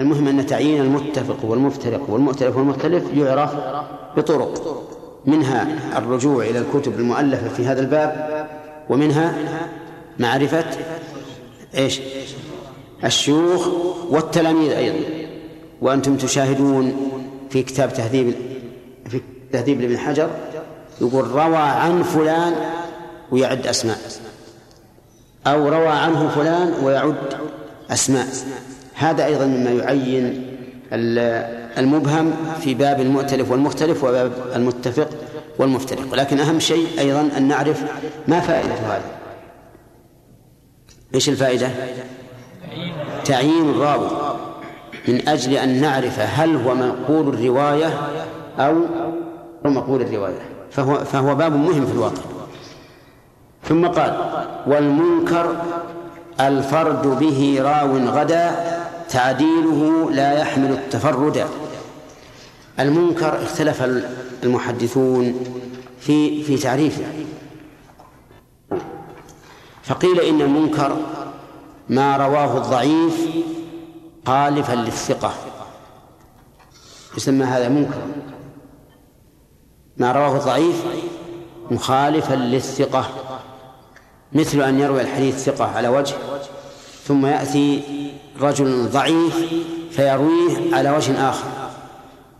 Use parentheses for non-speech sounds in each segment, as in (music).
المهم أن تعيين المتفق والمفترق والمؤتلف والمختلف يعرف بطرق. منها الرجوع إلى الكتب المؤلفة في هذا الباب ومنها معرفة إيش؟ الشيوخ والتلاميذ أيضا. وأنتم تشاهدون في كتاب تهذيب في تهذيب ابن حجر يقول روى عن فلان ويعد أسماء. أو روى عنه فلان ويعد أسماء. هذا أيضا مما يعين المبهم في باب المؤتلف والمختلف وباب المتفق والمفترق. لكن أهم شيء أيضا أن نعرف ما فائدة هذا. إيش الفائدة؟ تعيين الراوي من أجل أن نعرف هل هو منقول الرواية أو مقول الرواية. فهو, فهو باب مهم في الواقع. ثم قال والمنكر الفرد به راو غدا تعديله لا يحمل التفرد. المنكر اختلف المحدثون في في تعريفه. فقيل إن المنكر ما رواه الضعيف خالفا للثقة. يسمى هذا منكر ما رواه الضعيف مخالفا للثقة. مثل أن يروي الحديث ثقة على وجه ثم يأتي رجل ضعيف فيرويه على وجه آخر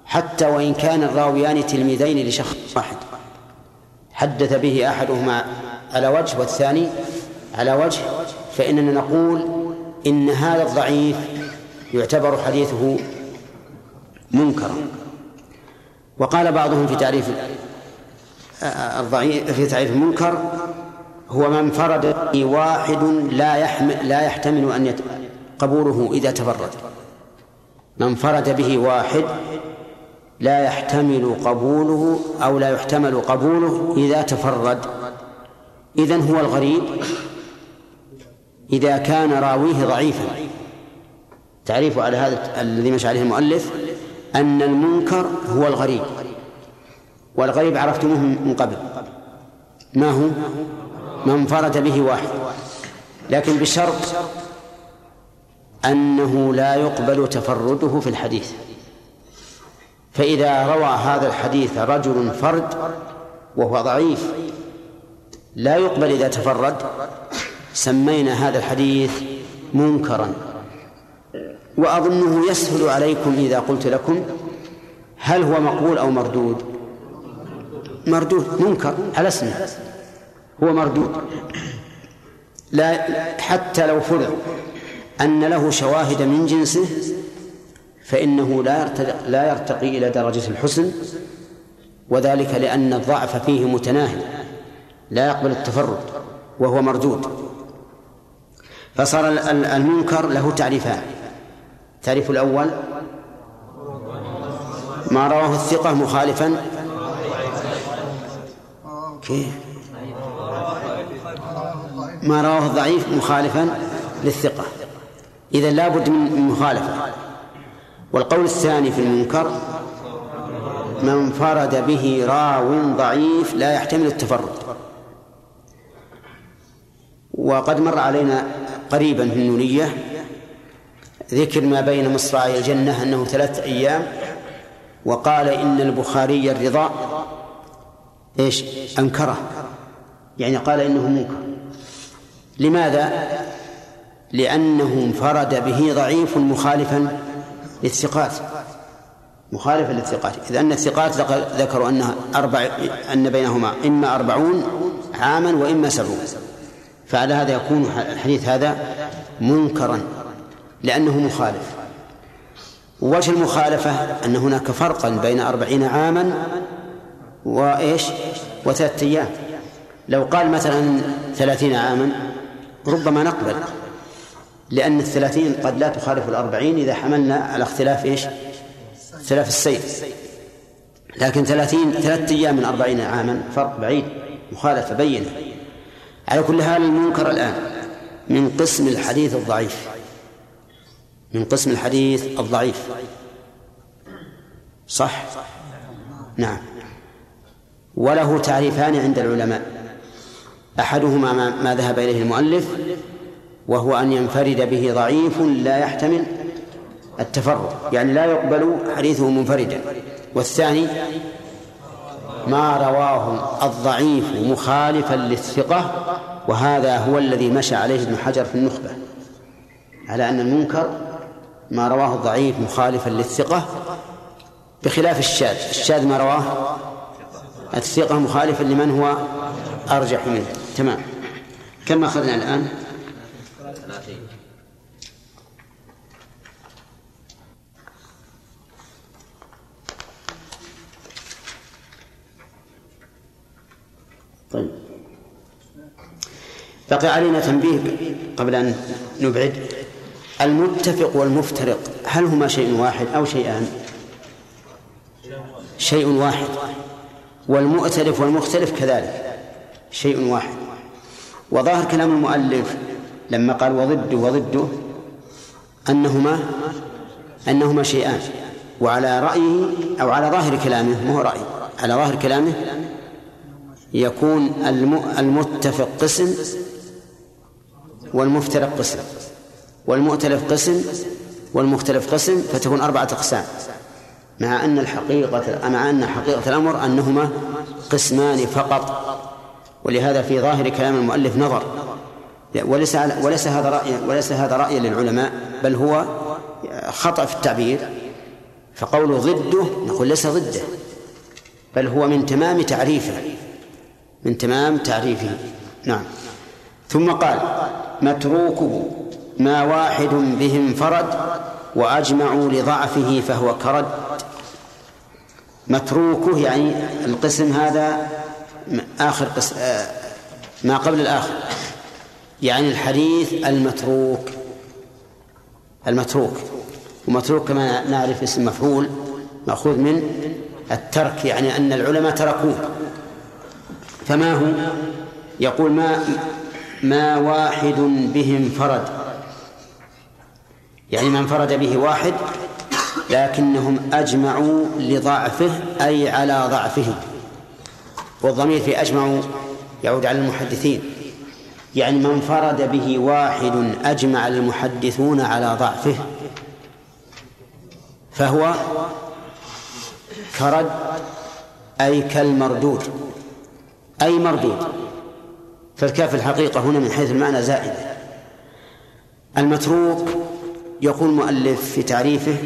حتى وإن كان الراويان تلميذين لشخص واحد. حدث به أحدهما على وجه والثاني على وجه فإننا نقول إن هذا الضعيف يعتبر حديثه منكرا. وقال بعضهم في تعريف الضعيف في تعريف المنكر هو من فرد واحد لا يحمل لا يحتمل يت... قبوله إذا تفرد من فرد به واحد لا يحتمل قبوله أو لا يحتمل قبوله إذا تفرد. إذن هو الغريب إذا كان راويه ضعيفا. تعريف على هذا الذي مشى عليه المؤلف أن المنكر هو الغريب. والغريب عرفتموه من قبل. ما هو؟ من انفرد به واحد. لكن بشرط أنه لا يقبل تفرده في الحديث. فإذا روى هذا الحديث رجل فرد وهو ضعيف لا يقبل إذا تفرد. سمينا هذا الحديث منكرا. وأظنه يسهل عليكم إذا قلت لكم هل هو مقبول أو مردود. مردود منكر على اسمه هو مردود. لا حتى لو فرض. أن له شواهد من جنسه فإنه لا يرتقي, لا يرتقي إلى درجة الحسن وذلك لأن الضعف فيه متناهي لا يقبل التفرد وهو مردود. فصار المنكر له تعريفان. التعريف الأول ما رواه الثقة مخالفا. كيف؟ ما رواه الضعيف مخالفا للثقة. إذا لا بد من مخالفة. والقول الثاني في المنكر من فرد به راو ضعيف لا يحتمل التفرد. وقد مر علينا قريبا في النونية ذكر ما بين مصراعي الجنة أنه ثلاثة أيام وقال إن البخاري الرضا إيش؟ أنكره. يعني قال إنه منكر. لماذا؟ لأنه انفرد به ضعيف مخالفا للثقات. مخالفا للثقات. إذ أن الثقات ذكروا أنها أربع أن بينهما إما أربعون عاما وإما سبعون. فعلى هذا يكون الحديث هذا منكرا لأنه مخالف. وجه المخالفة أن هناك فرقا بين أربعين عاما وإيش؟ وثلاثة أيام. لو قال مثلا ثلاثين عاما ربما نقبل. لأن الثلاثين قد لا تخالف الأربعين إذا حملنا على اختلاف إيش؟ اختلاف السيف لكن ثلاثين ثلاثة أيام من أربعين عاما فرق بعيد مخالفة بينة. على كل حال المنكر الآن من قسم الحديث الضعيف. من قسم الحديث الضعيف. صح؟ نعم. وله تعريفان عند العلماء. أحدهما ما ذهب إليه المؤلف وهو أن ينفرد به ضعيف لا يحتمل التفرد يعني لا يقبل حديثه منفردا. والثاني ما رواه الضعيف مخالفا للثقة وهذا هو الذي مشى عليه ابن حجر في النخبة. على أن المنكر ما رواه الضعيف مخالفا للثقة بخلاف الشاذ. الشاذ ما رواه الثقة مخالفا لمن هو أرجح منه. تمام. كم أخذنا الآن؟ بقي علينا تنبيه قبل أن نبعد. المتفق والمفترق هل هما شيء واحد أو شيئان؟ شيء واحد. والمؤتلف والمختلف كذلك شيء واحد. وظاهر كلام المؤلف لما قال وضده وضده أنهما أنهما شيئان وعلى رأيه أو على ظاهر كلامه ما هو رأي؟ على ظاهر كلامه يكون المتفق قسم والمفترق قسم. والمؤتلف قسم والمختلف قسم فتكون أربعة أقسام. مع أن الحقيقة مع أن حقيقة الأمر أنهما قسمان فقط. ولهذا في ظاهر كلام المؤلف نظر. وليس وليس هذا رأي وليس هذا رأيا للعلماء بل هو خطأ في التعبير. فقوله ضده نقول ليس ضده بل هو من تمام تعريفه. من تمام تعريفه. نعم. ثم قال متروكه ما واحد به انفرد وأجمعوا لضعفه فهو كرد. متروكه يعني القسم هذا آخر قسم آه، ما قبل الآخر. يعني الحديث المتروك. المتروك. ومتروك كما نعرف اسم مفعول مأخوذ من الترك يعني أن العلماء تركوه. فما هو؟ يقول ما ما واحد به انفرد يعني ما انفرد به واحد لكنهم أجمعوا لضعفه أي على ضعفه. والضمير في أجمعوا يعود على المحدثين. يعني من انفرد به واحد أجمع المحدثون على ضعفه فهو كرد أي كالمردود أي مردود. فالكاف الحقيقة هنا من حيث المعنى زائدة المتروك يقول المؤلف في تعريفه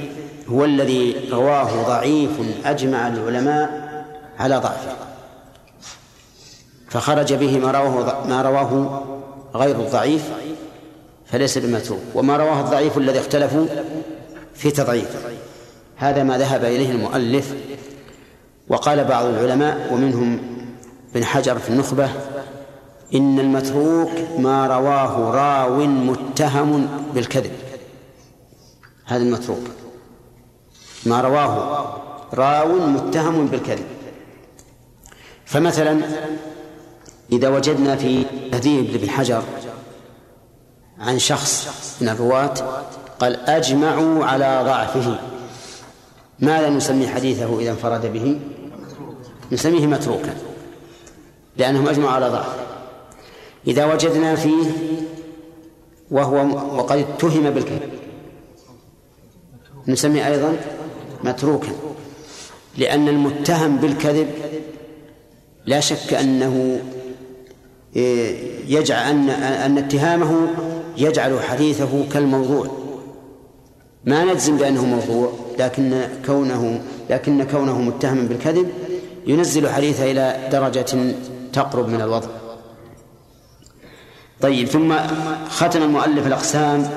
هو الذي رواه ضعيف أجمع العلماء على ضعفه. فخرج به ما رواه ما رواه غير الضعيف فليس بمتروك. وما رواه الضعيف الذي اختلفوا في تضعيف هذا ما ذهب إليه المؤلف وقال بعض العلماء ومنهم بن حجر في النخبة إن المتروك ما رواه راو متهم بالكذب. هذا المتروك. ما رواه راو متهم بالكذب. فمثلا إذا وجدنا في تهذيب لابن حجر عن شخص من الرواة قال أجمعوا على ضعفه. ماذا نسمي حديثه إذا انفرد به؟ نسميه متروكا. لأنهم أجمعوا على ضعف إذا وجدنا فيه وهو وقد اتهم بالكذب نسميه أيضا متروكا لأن المتهم بالكذب لا شك أنه يجعل أن أن اتهامه يجعل حديثه كالموضوع. ما نجزم بأنه موضوع لكن كونه لكن كونه متهما بالكذب ينزل حديثه إلى درجة تقرب من الوضع. طيب ثم ختم المؤلف الأقسام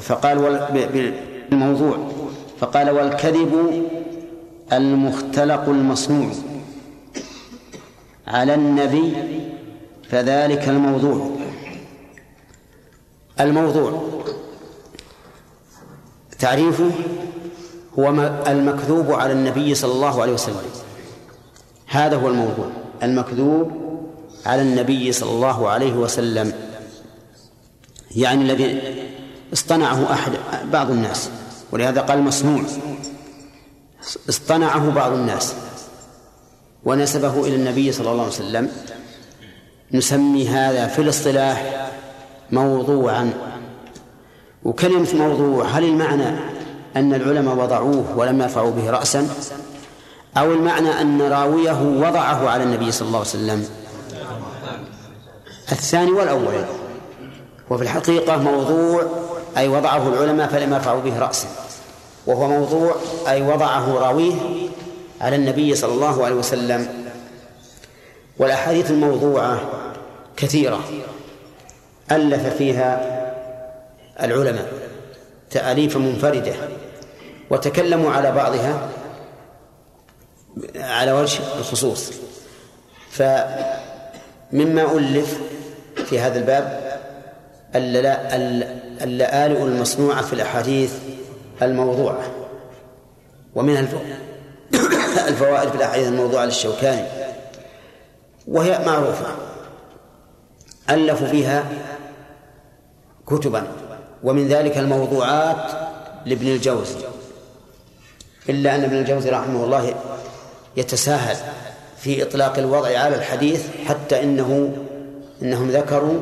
فقال بالموضوع فقال والكذب المختلق المصنوع. على النبي فذلك الموضوع. الموضوع تعريفه هو المكذوب على النبي صلى الله عليه وسلم. هذا هو الموضوع المكذوب على النبي صلى الله عليه وسلم. يعني الذي اصطنعه أحد بعض الناس ولهذا قال مصنوع اصطنعه بعض الناس. ونسبه إلى النبي صلى الله عليه وسلم. نسمي هذا في الاصطلاح موضوعا. وكلمة موضوع هل المعنى أن العلماء وضعوه ولم يرفعوا به رأسا؟ أو المعنى أن راويه وضعه على النبي صلى الله عليه وسلم؟ الثاني والأول. وفي الحقيقة موضوع أي وضعه العلماء فلم يرفعوا به رأسا. وهو موضوع أي وضعه راويه على النبي صلى الله عليه وسلم. والأحاديث الموضوعة كثيرة ألف فيها العلماء تأليف منفردة وتكلموا على بعضها على وجه الخصوص. فمما ألف في هذا الباب اللآلئ المصنوعة في الأحاديث الموضوعة ومنها الفوائد في الأحاديث الموضوعة للشوكاني وهي معروفة ألفوا فيها كتبا ومن ذلك الموضوعات لابن الجوزي إلا أن ابن الجوزي رحمه الله يتساهل في إطلاق الوضع على الحديث حتى إنه إنهم ذكروا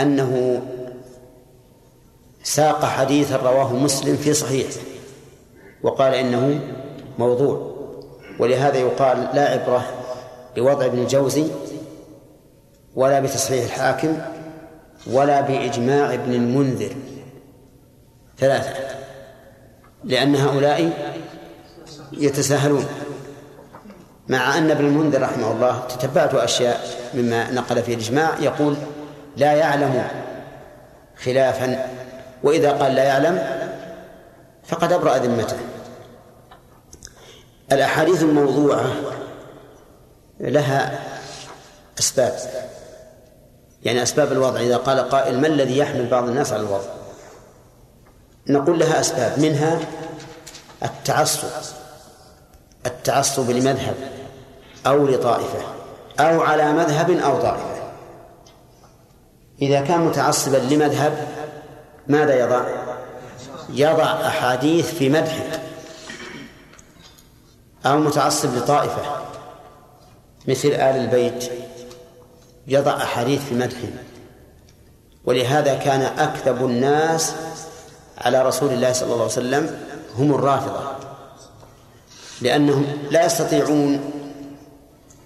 أنه ساق حديثا رواه مسلم في صحيح وقال إنه موضوع ولهذا يقال لا عبرة بوضع ابن الجوزي ولا بتصحيح الحاكم ولا بإجماع ابن المنذر. ثلاثة لأن هؤلاء يتساهلون. مع أن ابن المنذر رحمه الله تتبعت أشياء مما نقل في الإجماع يقول لا يعلم خلافا وإذا قال لا يعلم فقد أبرأ ذمته. الأحاديث الموضوعة لها أسباب يعني أسباب الوضع. إذا قال قائل ما الذي يحمل بعض الناس على الوضع؟ نقول لها أسباب منها التعصب. التعصب لمذهب أو لطائفة أو على مذهب أو طائفة. إذا كان متعصبا لمذهب ماذا يضع؟ يضع أحاديث في مدحه. أو متعصب لطائفة مثل آل البيت يضع أحاديث في مدحه. ولهذا كان أكذب الناس على رسول الله صلى الله عليه وسلم هم الرافضة. لأنهم لا يستطيعون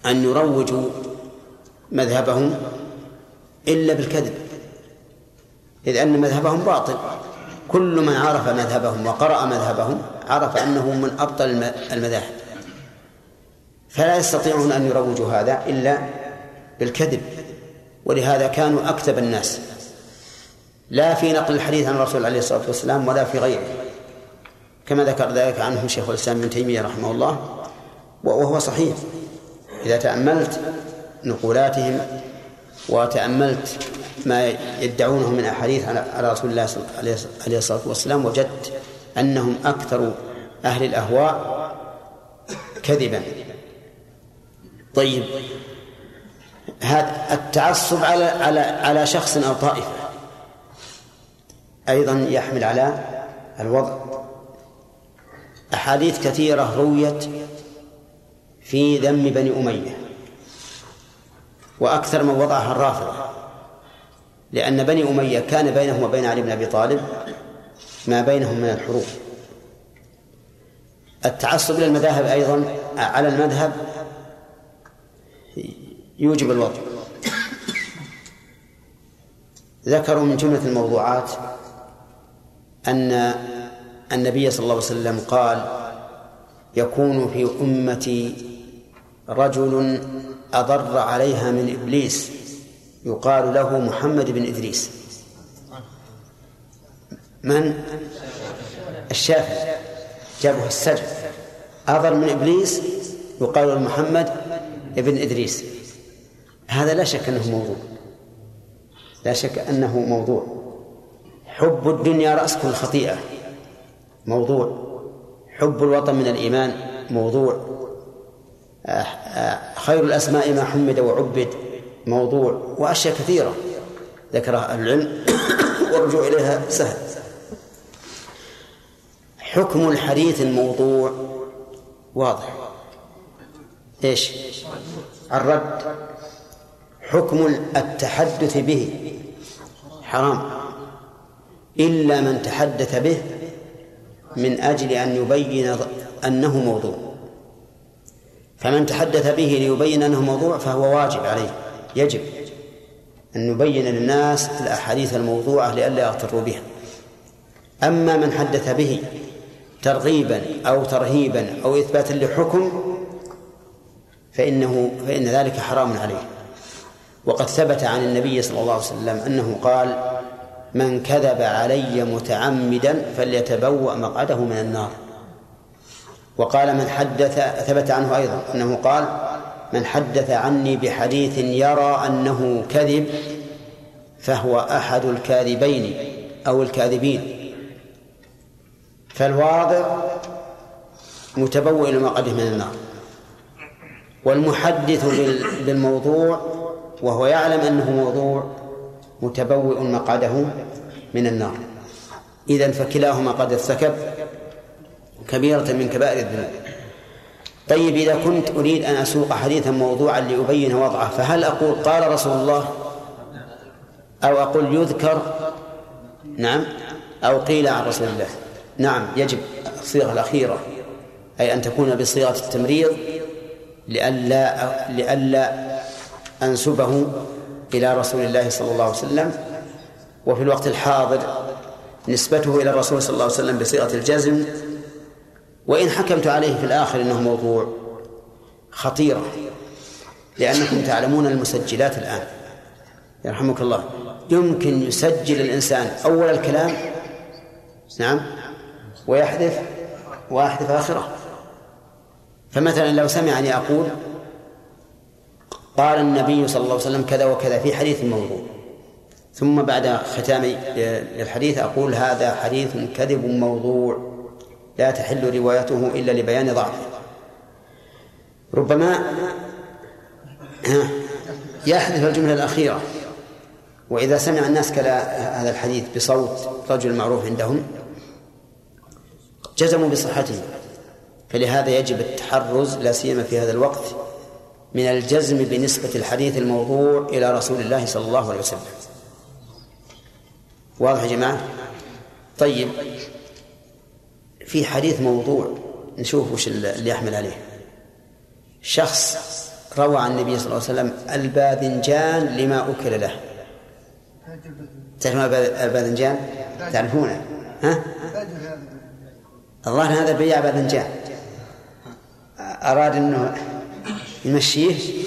أن يروجوا مذهبهم إلا بالكذب إذ أن مذهبهم باطل. كل من عرف مذهبهم وقرأ مذهبهم عرف أنه من أبطل المذاهب. فلا يستطيعون أن يروجوا هذا إلا بالكذب ولهذا كانوا أكذب الناس. لا في نقل الحديث عن الرسول عليه الصلاة والسلام ولا في غيره. كما ذكر ذلك عنه شيخ الإسلام ابن تيمية رحمه الله وهو صحيح. إذا تأملت نقولاتهم وتأملت ما يدعونه من أحاديث على رسول الله عليه الصلاة والسلام وجدت أنهم أكثر أهل الأهواء كذبا. طيب هذا التعصب على على على شخص أو طائفة أيضا يحمل على الوضع. أحاديث كثيرة رويت في ذم بني أمية وأكثر من وضعها الرافضة لأن بني أمية كان بينهم وبين علي بن أبي طالب ما بينهم من الحروب التعصب للمذاهب أيضا على المذهب يوجب الوضع. ذكروا من جملة الموضوعات أن النبي صلى الله عليه وسلم قال يكون في أمتي رجل أضر عليها من إبليس يقال له محمد بن إدريس. من؟ الشافعي جابه السجن. أضر من إبليس يقال له محمد بن إدريس. هذا لا شك أنه موضوع. لا شك أنه موضوع. حب الدنيا رأس كل خطيئة. موضوع. حب الوطن من الإيمان موضوع. آه، آه، خير الأسماء ما حمد وعبد موضوع. وأشياء كثيرة ذكرها العلم. (coughs) والرجوع إليها سهل. حكم الحديث الموضوع. واضح. إيش؟ الرد. حكم التحدث به. حرام. إلا من تحدث به من أجل أن يبين أنه موضوع. فمن تحدث به ليبين أنه موضوع فهو واجب عليه. يجب أن نبين للناس الأحاديث الموضوعة لئلا يغتروا بها. أما من حدث به ترغيبا أو ترهيبا أو إثباتا لحكم فإنه فإن ذلك حرام عليه. وقد ثبت عن النبي صلى الله عليه وسلم أنه قال من كذب علي متعمدا فليتبوأ مقعده من النار. وقال من حدث ثبت عنه أيضا أنه قال من حدث عني بحديث يرى أنه كذب فهو أحد الكاذبين أو الكاذبين. فالواضع متبوئ لمقعده من النار. والمحدث بالموضوع وهو يعلم أنه موضوع متبوئ مقعده من النار. إذا فكلاهما قد ارتكب كبيرة من كبائر الذنوب. طيب إذا كنت أريد أن أسوق حديثا موضوعا لأبين وضعه فهل أقول قال رسول الله؟ أو أقول يذكر؟ نعم. أو قيل عن رسول الله؟ نعم يجب الصيغة الأخيرة أي أن تكون بصيغة التمريض لئلا لئلا أنسبه إلى رسول الله صلى الله عليه وسلم وفي الوقت الحاضر نسبته إلى الرسول صلى الله عليه وسلم بصيغة الجزم وإن حكمت عليه في الآخر أنه موضوع خطيرة لأنكم تعلمون المسجلات الآن. يرحمك الله. يمكن يسجل الإنسان أول الكلام نعم ويحذف ويحذف آخره. فمثلا لو سمعني أقول قال النبي صلى الله عليه وسلم كذا وكذا في حديث موضوع ثم بعد ختام الحديث أقول هذا حديث كذب موضوع لا تحل روايته إلا لبيان ضعفه ربما يحذف الجملة الأخيرة. وإذا سمع الناس كلا هذا الحديث بصوت رجل معروف عندهم جزموا بصحته. فلهذا يجب التحرز لا سيما في هذا الوقت من الجزم بنسبة الحديث الموضوع إلى رسول الله صلى الله عليه وسلم. واضح يا جماعة؟ طيب في حديث موضوع نشوف وش اللي يحمل عليه. شخص روى عن النبي صلى الله عليه وسلم الباذنجان لما أكل له. تعرفون الباذنجان؟ تعرفونه؟ ها؟ الظاهر هذا بيع باذنجان. أراد أنه يمشيه.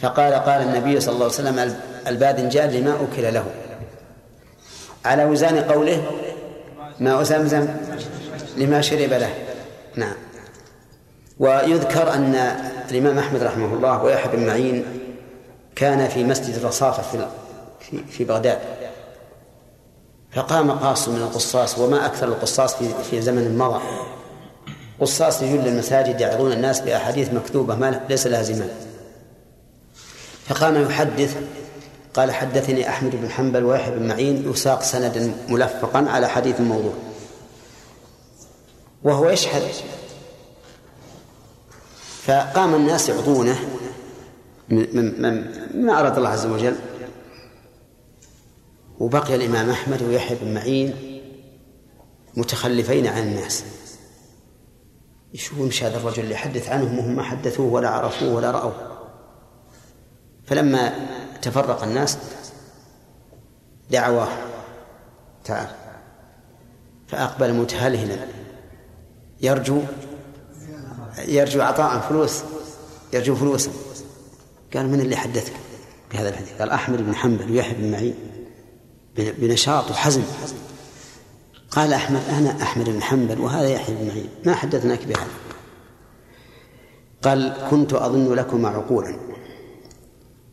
فقال قال النبي صلى الله عليه وسلم الباذنجان لما أكل له. على وزان قوله ماء زمزم لما شرب له. نعم. ويذكر أن الإمام أحمد رحمه الله ويحيى بن معين كان في مسجد الرصافة في في بغداد. فقام قاص من القصاص وما أكثر القصاص في زمن مضى قصاص لجل المساجد يعظون الناس بأحاديث مكتوبة ما ليس لها زمان. فقام يحدث قال حدثني أحمد بن حنبل ويحيى بن معين يساق سندا ملفقا على حديث موضوع. وهو يشهد. فقام الناس يعطونه مما أراد الله عز وجل. وبقي الإمام أحمد ويحيى بن معين متخلفين عن الناس. شو يمشي هذا الرجل اللي يحدث عنهم وهم ما حدثوه ولا عرفوه ولا رأوه. فلما تفرق الناس دعواه تعال فأقبل متهلهلا يرجو يرجو عطاء فلوس يرجو فلوسا قال من اللي حدثك؟ بهذا الحديث. قال أحمد بن حنبل ويحيى بن معين بنشاط وحزم. قال أحمد أنا أحمد بن حنبل وهذا يحيى بن معين. ما حدثناك بهذا؟ قال كنت أظن لكما عقولا.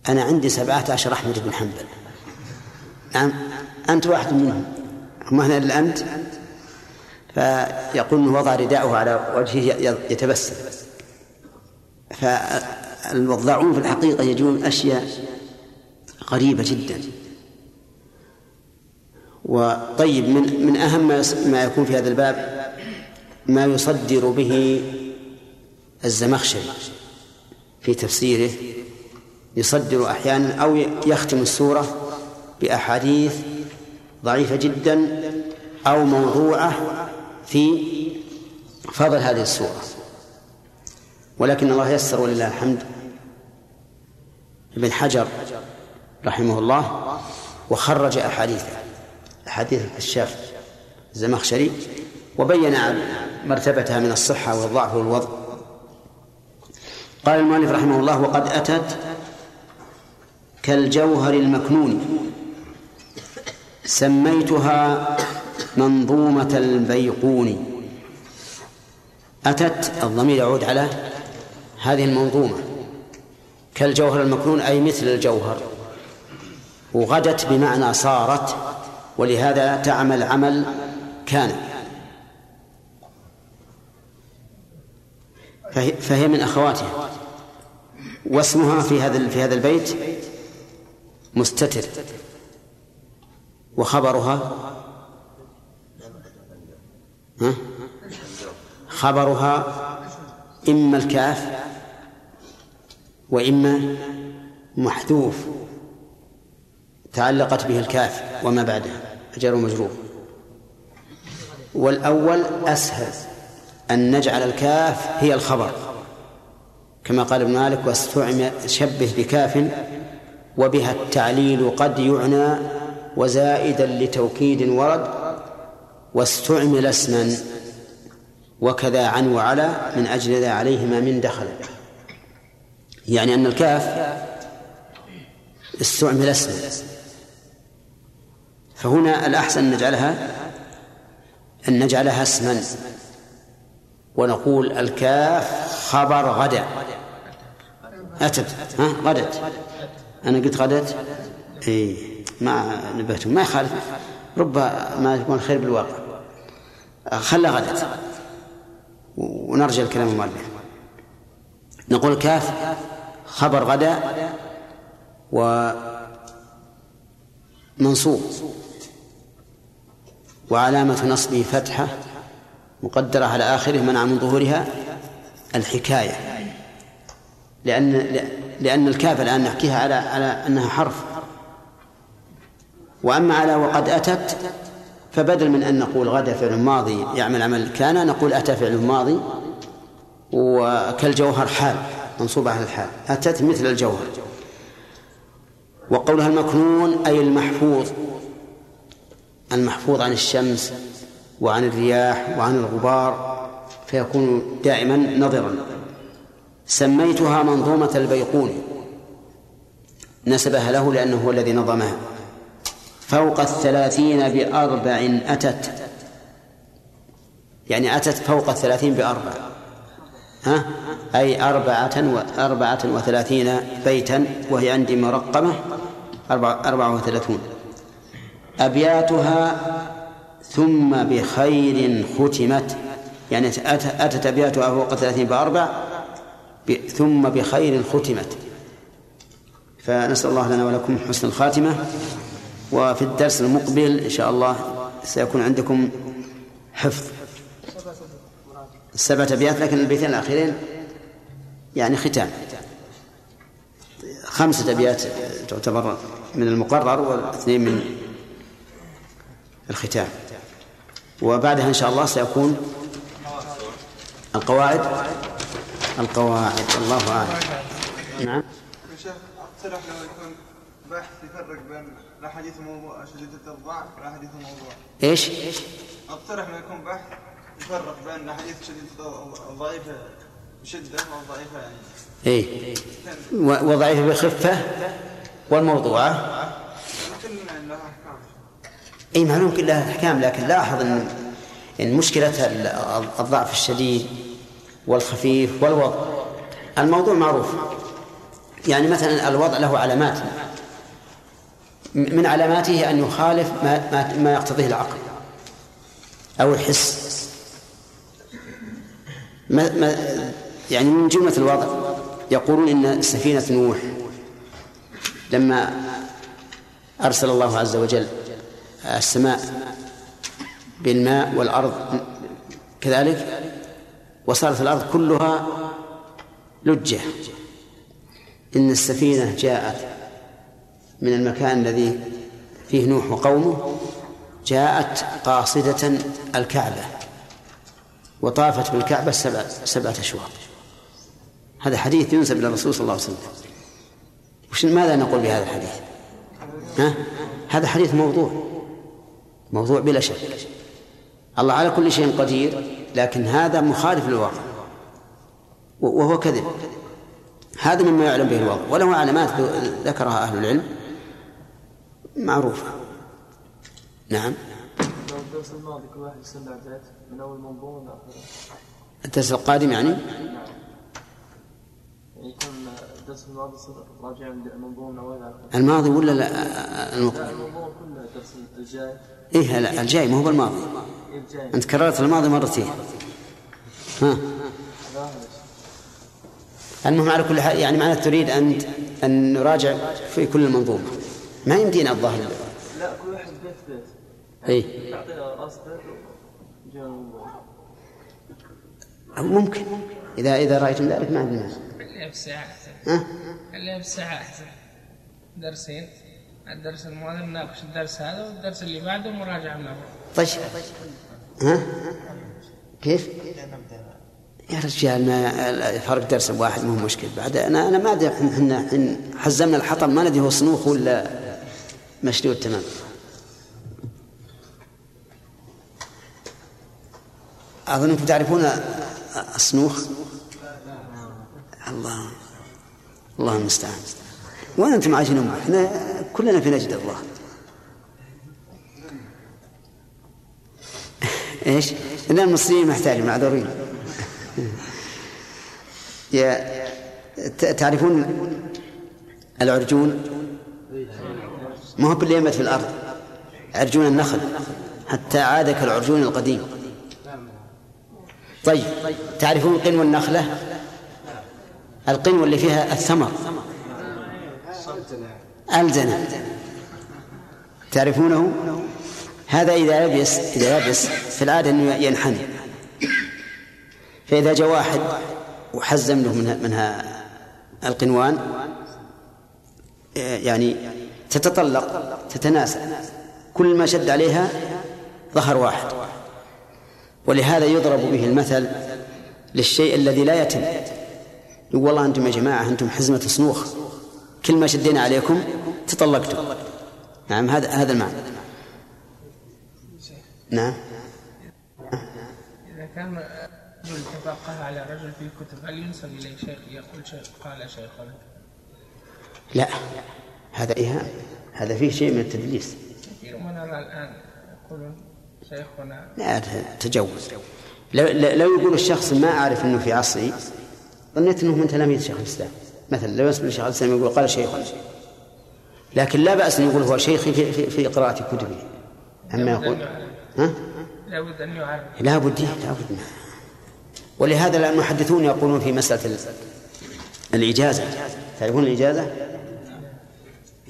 أنا عندي سبعة عشر أحمد بن حنبل. نعم أنت واحد منهم. ما هنا إلا أنت فيقول وضع رداءه على وجهه يتبسم. فالوضاعون في الحقيقة يجون أشياء غريبة جدا. وطيب من من أهم ما يكون في هذا الباب ما يصدر به الزمخشري في تفسيره يصدر أحيانا أو يختم السورة بأحاديث ضعيفة جدا أو موضوعة في فضل هذه السورة. ولكن الله يسر ولله الحمد. ابن حجر رحمه الله وخرج أحاديثه. أحاديث الكشاف الزمخشري وبين مرتبتها من الصحة والضعف والوضع. قال المؤلف رحمه الله وقد أتت كالجوهر المكنون. سميتها منظومة البيقون. أتت الضمير يعود على هذه المنظومة. كالجوهر المكنون أي مثل الجوهر. وغدت بمعنى صارت. ولهذا تعمل عمل كان. فهي من أخواتها. واسمها في هذا في هذا البيت مستتر. وخبرها ها؟ خبرها إما الكاف وإما محذوف. تعلقت به الكاف وما بعده جر ومجرور والأول أسهل. أن نجعل الكاف هي الخبر. كما قال ابن مالك واستعم شبه بكاف وبها التعليل قد يعنى وزائدا لتوكيد ورد واستعمل اسما وكذا عن وعلى من أجل ذا عليهما من دخل. يعني أن الكاف استعمل اسما فهنا الأحسن نجعلها أن نجعلها اسما. ونقول الكاف خبر غدا. أتت ها؟ غدت. أنا قلت غدت؟ إيه. ما نبهتم ما يخالف. ربما يكون خير بالواقع. خلى غدت. ونرجع الكلام المؤلف. نقول كاف خبر غدا ومنصوب وعلامة نصبه فتحة مقدرة على آخره منع من ظهورها الحكاية. لأن لأن الكاف الآن نحكيها على على أنها حرف. وأما على وقد أتت فبدل من أن نقول غدا فعل ماضي يعمل عمل كان نقول أتى فعل ماضي وكالجوهر حال منصوبة على الحال. أتت مثل الجوهر. وقولها المكنون أي المحفوظ. المحفوظ عن الشمس وعن الرياح وعن الغبار فيكون دائما نظرا. سميتها منظومة البيقوني نسبها له لأنه هو الذي نظمها. فوق الثلاثين بأربع أتت. يعني أتت فوق الثلاثين بأربع. ها؟ أي أربعة وأربعة وثلاثين بيتا وهي عندي مرقمة أربعة وثلاثون. أبياتها ثم بخير ختمت. يعني أتت أبياتها فوق الثلاثين بأربع ثم بخير ختمت. فنسأل الله لنا ولكم حسن الخاتمة. وفي الدرس المقبل إن شاء الله سيكون عندكم حفظ. السبعة أبيات لكن البيتين الأخيرين يعني ختام. خمسة أبيات تعتبر من المقرر والاثنين من الختام. وبعدها إن شاء الله سيكون القواعد. القواعد. الله أعلم. نعم. شيخ اقترح لو يكون بحث يفرق بين الاحاديث الموضوع شديدة الضعف والاحاديث الموضوع إيش؟ اقترح لو يكون بحث يفرق بين الاحاديث شديدة الضعيفة بشدة والضعيفة يعني إيه. وضعيفة بخفة. والموضوعة إي معلوم كلها احكام لكن لاحظ ان إن مشكلة الضعف الشديد والخفيف والوضع. الموضوع معروف. يعني مثلا الوضع له علامات. من علاماته أن يخالف ما, ما, ما يقتضيه العقل أو الحس. ما ما يعني من جملة الوضع يقولون إن سفينة نوح لما أرسل الله عز وجل السماء بالماء والأرض كذلك وصارت الأرض كلها لجة إن السفينة جاءت من المكان الذي فيه نوح وقومه جاءت قاصدة الكعبة وطافت بالكعبة سبع سبعة أشواط هذا حديث ينسب إلى الرسول صلى الله عليه وسلم وش ماذا نقول بهذا الحديث؟ ها؟ هذا حديث موضوع موضوع بلا شك. الله على كل شيء قدير لكن هذا مخالف للواقع. وهو كذب. هذا مما يعلم به الواقع. وله علامات ذكرها أهل العلم. معروفة. نعم. الدرس الماضي كل واحد من أول منظوم الدرس القادم يعني؟ نعم يكون الدرس الماضي راجع الماضي ولا لا؟ المقبل؟ لا المنظوم كله الدرس الجاي. إيه لا الجاي ما هو بالماضي. أنت كررت الماضي مرتين. ها. المهم على كل حال يعني معناته تريد أن أن نراجع في كل المنظومة. ما يمدينا الظاهر؟ لا كل واحد بيت بيت. اي ممكن. إذا إذا رأيتم ذلك ما عندنا خليها بالساعة أحسن ها؟ خليها بالساعة أحسن درسين. الدرس الماضي نناقش الدرس هذا والدرس اللي بعده مراجعة منه طيب. ها؟ كيف؟ يا رجال ما فرق درس واحد مو مشكل. بعد أنا أنا ما أدري إحنا حين حزمنا الحطب ما ندري هو صنوخ ولا مشدود تمام. أظنكم تعرفون الصنوخ؟ الله الله المستعان. وين أنتم عايشين إحنا كلنا في نجد الله. إيش؟ إن المصريين محتاجين معذورين. يا تعرفون العرجون؟ ما هو باللي في الأرض. عرجون النخل حتى عاد كالعرجون القديم. طيب تعرفون قنو النخلة؟ القنوة اللي فيها الثمر. ألزنة تعرفونه؟ هذا إذا يبس إذا يبس في العادة أنه ينحني. فإذا جاء واحد وحزم له منها, منها القنوان يعني تتطلق تتناسى. كل ما شد عليها ظهر واحد. ولهذا يضرب به المثل للشيء الذي لا يتم. والله أنتم يا جماعة أنتم حزمة صنوخ كل ما شدينا عليكم تطلقتم نعم هذا هذا المعنى. نعم. إذا كان رجل تفقه على رجل في كتب هل ينسب إليه شيخ؟ يقول شيخ قال شيخنا لا هذا إيهام. هذا فيه شيء من التدليس. كثير من الآن يقولون شيخنا. لا تجوز. لو, لو يقول الشخص ما أعرف أنه في عصري ظنيت أنه من تلاميذ شيخ الإسلام. مثلا لو يسمع شيخ الإسلام يقول قال شيخ. لكن لا بأس أن يقول هو شيخي في, في, في قراءة كتبه. أما يقول ها؟ لابد أن يعرف. لا بد لا بد. ولهذا المحدثون يقولون في مسألة الإجازة. تعرفون الإجازة؟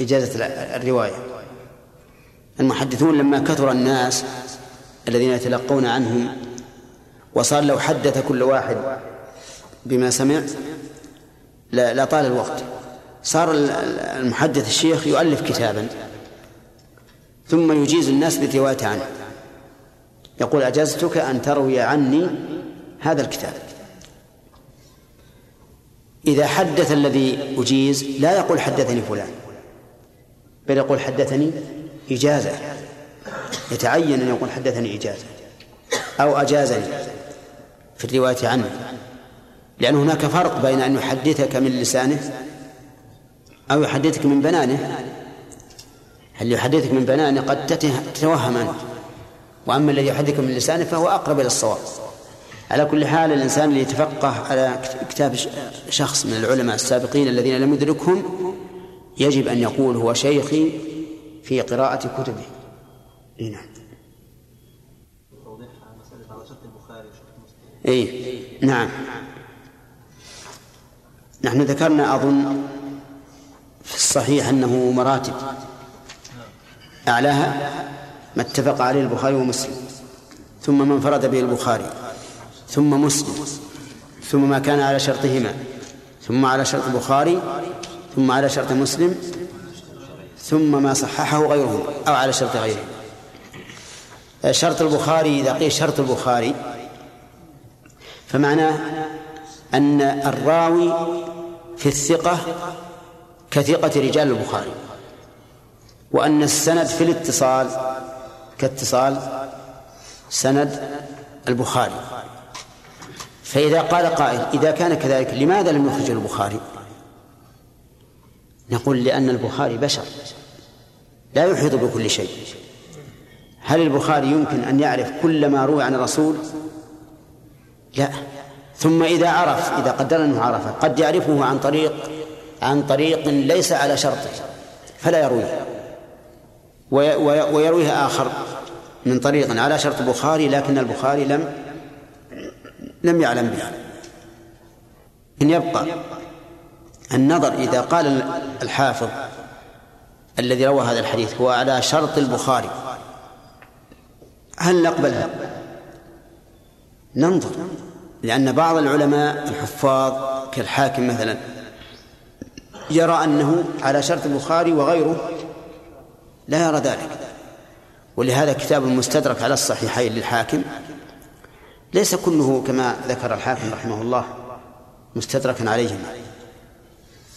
إجازة الرواية. المحدثون لما كثر الناس الذين يتلقون عنهم وصار لو حدث كل واحد بما سمع لا, لا طال الوقت. صار المحدث الشيخ يؤلف كتابا. ثم يجيز الناس بالرواية عنه. يقول أجزتك أن تروي عني هذا الكتاب. إذا حدث الذي أجيز لا يقول حدثني فلان بل يقول حدثني إجازة. يتعين أن يقول حدثني إجازة أو أجازني في الرواية عنه. لأن هناك فرق بين أن يحدثك من لسانه أو يحدثك من بنانه. هل يحدثك من بنانه قد تتوهم أنت وأما الذي يحدثك من لسانه فهو أقرب إلى الصواب. على كل حال الإنسان اللي يتفقه على كتاب شخص من العلماء السابقين الذين لم يدركهم يجب أن يقول هو شيخي في قراءة كتبه. نعم. إي نعم. نحن ذكرنا أظن في الصحيح أنه مراتب. أعلاها ما اتفق عليه البخاري ومسلم. ثم ما انفرد به البخاري. ثم مسلم. ثم ما كان على شرطهما. ثم على شرط البخاري. ثم على شرط مسلم. ثم ما صححه غيره أو على شرط غيره. شرط البخاري إذا قيل شرط البخاري فمعناه أن الراوي في الثقة كثقة رجال البخاري وأن السند في الاتصال كاتصال سند البخاري. فإذا قال قائل إذا كان كذلك لماذا لم يخرج البخاري؟ نقول لأن البخاري بشر لا يحيط بكل شيء. هل البخاري يمكن أن يعرف كل ما روي عن الرسول؟ لا. ثم إذا عرف إذا قدر أنه عرفه قد يعرفه عن طريق عن طريق ليس على شرطه فلا يرويه. ويرويه آخر من طريق على شرط البخاري لكن البخاري لم لم يعلم به إن يبقى النظر إذا قال الحافظ الذي روى هذا الحديث هو على شرط البخاري هل نقبلها؟ ننظر. لأن بعض العلماء الحفاظ كالحاكم مثلا يرى أنه على شرط البخاري وغيره لا يرى ذلك. ولهذا كتاب المستدرك على الصحيحين للحاكم ليس كله كما ذكر الحاكم رحمه الله مستدركا عليهما.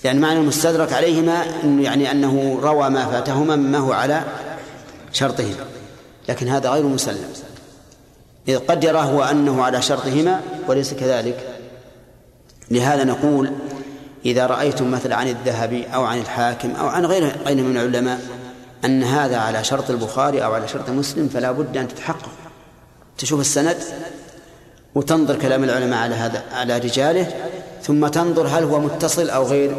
يعني معنى المستدرك عليهما إنه يعني أنه روى ما فاتهما مما هو على شرطهما لكن هذا غير مسلم. إذ قد يراه هو أنه على شرطهما وليس كذلك. لهذا نقول إذا رأيتم مثلا عن الذهبي أو عن الحاكم أو عن غيره غيره من العلماء؟ أن هذا على شرط البخاري أو على شرط مسلم فلا بد أن تتحقق. تشوف السند وتنظر كلام العلماء على هذا على رجاله ثم تنظر هل هو متصل أو غير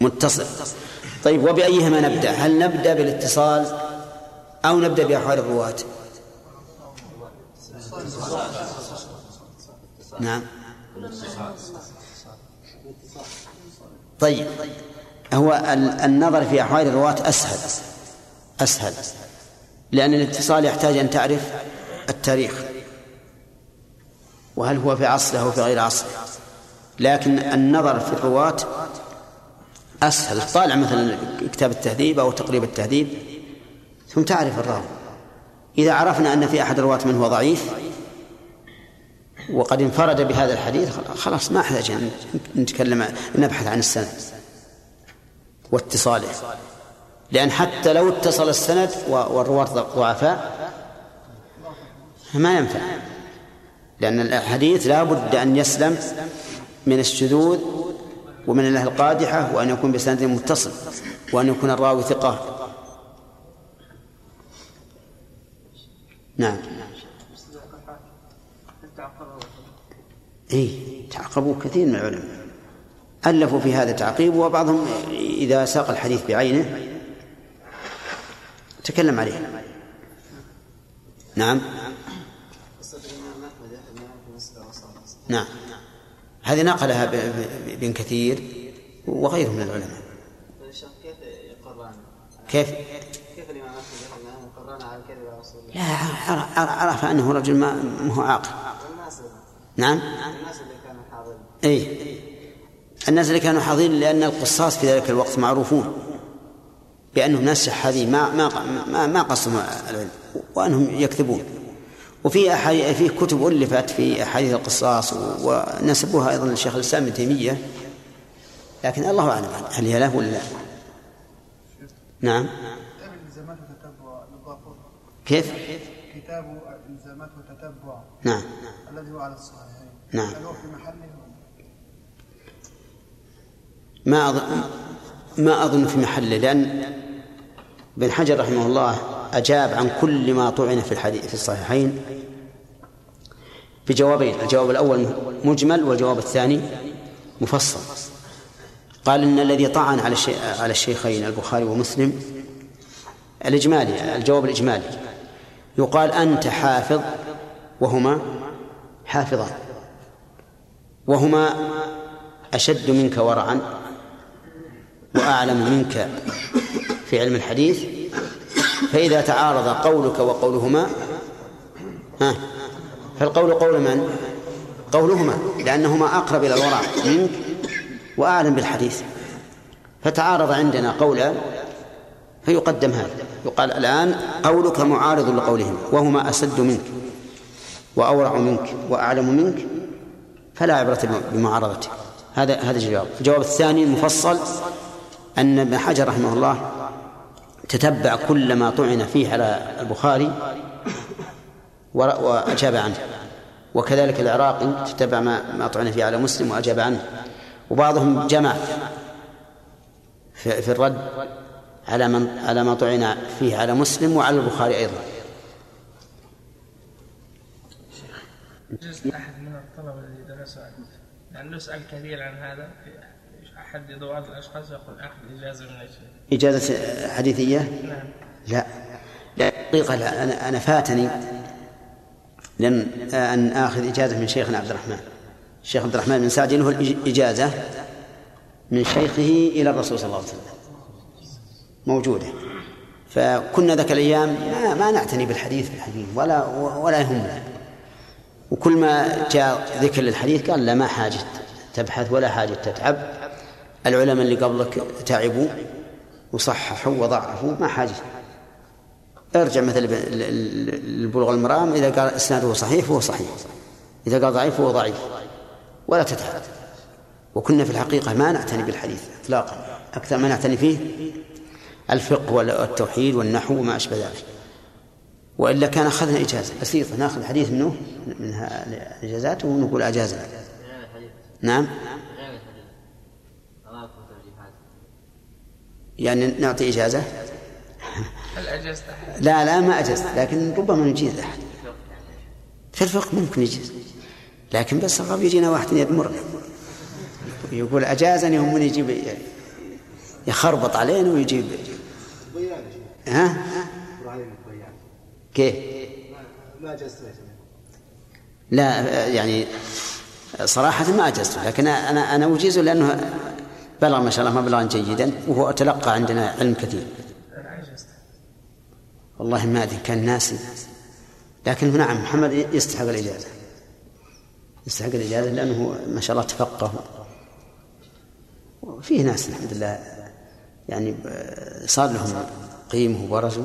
متصل. طيب وبأيهما نبدأ؟ هل نبدأ بالاتصال أو نبدأ بأحوال الرواة؟ نعم. طيب هو النظر في أحوال الرواة أسهل أسهل لأن الاتصال يحتاج أن تعرف التاريخ. وهل هو في عصره أو في غير عصره لكن النظر في الرواة أسهل. طالع مثلا كتاب التهذيب أو تقريب التهذيب ثم تعرف الراوي. إذا عرفنا أن في أحد الرواة من هو ضعيف وقد انفرد بهذا الحديث خلاص ما أحتاج أن نتكلم نبحث عن السند واتصاله. لأن حتى لو اتصل السند والرواة ضعفاء ما ينفع. لأن الحديث لا بد أن يسلم من الشذوذ ومن الله القادحة وأن يكون بسند متصل وأن يكون الراوي ثقة. نعم. إيه تعقبوا كثير من العلماء ألفوا في هذا تعقيب وبعضهم إذا ساق الحديث بعينه تكلم عليه نعم نعم هذه نقلها ابن كثير وغيره من العلماء كيف؟ كيف؟ كيف الإمام أحمد انه يقران على الكذب على رسول الله؟ لا عرف انه رجل ما هو عاقل نعم. الناس اللي كانوا حاضرين اي الناس اللي كانوا حاضرين لأن القصاص في ذلك الوقت معروفون بأنهم ناس شحاذين ما ما ما, ما قصدهم العلم وأنهم يكذبون. وفي أحاديث في كتب ألفت في أحاديث القصاص ونسبوها أيضا للشيخ الإسلام ابن تيمية. لكن الله أعلم هل هي له ولا لا. نعم. كيف؟ كتاب الزامات وتتبع. نعم. الذي هو على الصحيحين نعم. هل هو في محله. ما أظن ما أظن في محله لأن ابن حجر رحمه الله أجاب عن كل ما طعن في الحديث في الصحيحين بجوابين الجواب الأول مجمل والجواب الثاني مفصل. قال إن الذي طعن على على الشيخين البخاري ومسلم الإجمالي الجواب الإجمالي. يقال أنت حافظ وهما حافظان وهما أشد منك ورعا وأعلم منك في علم الحديث. فإذا تعارض قولك وقولهما ها فالقول قول من؟ قولهما لأنهما أقرب إلى الورع منك وأعلم بالحديث. فتعارض عندنا قولان فيقدم هذا يقال الآن قولك معارض لقولهما وهما أسد منك. وأورع منك وأعلم منك فلا عبرة بمعارضته هذا هذا الجواب. الجواب الثاني المفصل أن ابن حجر رحمه الله تتبع كل ما طعن فيه على البخاري وأجاب عنه. وكذلك العراقي تتبع ما ما طعن فيه على مسلم وأجاب عنه. وبعضهم جمع في, الرد على من على ما طعن فيه على مسلم وعلى البخاري أيضا. يجوز أحد من الطلبة الذي درسوا عنه لأنه يسأل كثير عن هذا. في أحد بعض الأشخاص يقول أخذ إجازة من الشيخ. إجازة حديثية؟ نعم. لا. لا حقيقة لا. أنا أنا فاتني. لأن أن آخذ إجازة من شيخنا عبد الرحمن. الشيخ عبد الرحمن بن سعد له الإجازة من شيخه إلى الرسول صلى الله عليه وسلم. موجودة. فكنا ذاك الأيام ما, ما نعتني بالحديث بالحديث ولا ولا يهمنا. وكل ما جاء ذكر للحديث قال لا ما حاجة تبحث ولا حاجة تتعب. العلماء اللي قبلك تعبوا وصححوا وضعفوا ما حاجة. ارجع مثل البلوغ المرام إذا قال إسناده صحيح فهو صحيح. إذا قال ضعيف فهو ضعيف. ولا تتعب. وكنا في الحقيقة ما نعتني بالحديث إطلاقا. أكثر ما نعتني فيه الفقه والتوحيد والنحو وما أشبه ذلك. وإلا كان أخذنا إجازة. بسيطة نأخذ حديث منه من الإجازات ونقول أجازنا. نعم. يعني نعطي إجازة؟ هل أجزت أحد؟ لا لا ما أجزت. لكن ربما نجيز أحد. في الفقه ممكن يجيز لكن بس الرب يجينا واحد يدمرنا يقول أجازني هم من يجيب يخربط علينا ويجيب. ها؟ كيف ما لا يعني صراحة ما أجزته لكن أنا أنا أجيزه لأنه بلغ ما شاء الله مبلغا جيدا وهو تلقى عندنا علم كثير. والله ما أدري كان ناسي لكن نعم محمد يستحق الإجازة. يستحق الإجازة لأنه ما شاء الله تفقه. وفيه ناس الحمد لله يعني صار لهم قيمة وبرزوا